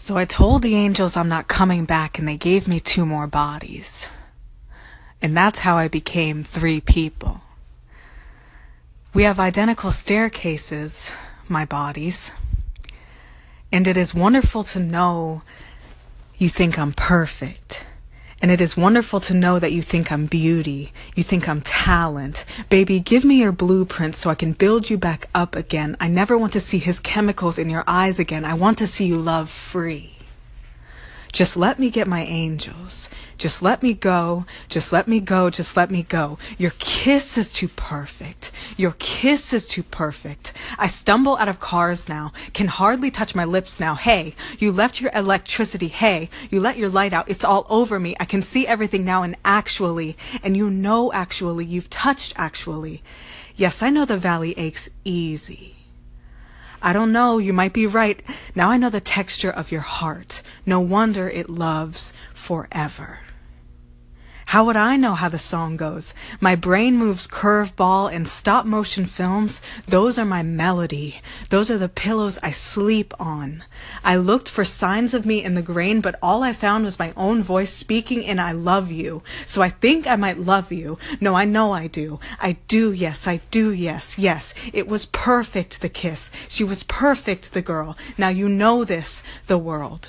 So I told the angels I'm not coming back, and they gave me two more bodies. And that's how I became three people. We have identical staircases, my bodies. And it is wonderful to know you think I'm perfect. And it is wonderful to know that you think I'm beauty. You think I'm talent. Baby, give me your blueprint so I can build you back up again. I never want to see his chemicals in your eyes again. I want to see you love free. Just let me get my angels. Just let me go. Just let me go. Just let me go. Your kiss is too perfect. Your kiss is too perfect. I stumble out of cars now, can hardly touch my lips now. Hey, you left your electricity. Hey, you let your light out. It's all over me. I can see everything now and actually, and you know actually, you've touched actually. Yes, I know the valley aches easy. I don't know, you might be right. Now I know the texture of your heart. No wonder it loves forever. How would I know how the song goes? My brain moves curveball and stop motion films. Those are my melody. Those are the pillows I sleep on. I looked for signs of me in the grain, but all I found was my own voice speaking in I love you. So I think I might love you. No, I know I do. I do, yes, I do, yes, yes. It was perfect, the kiss. She was perfect, the girl. Now you know this, the world.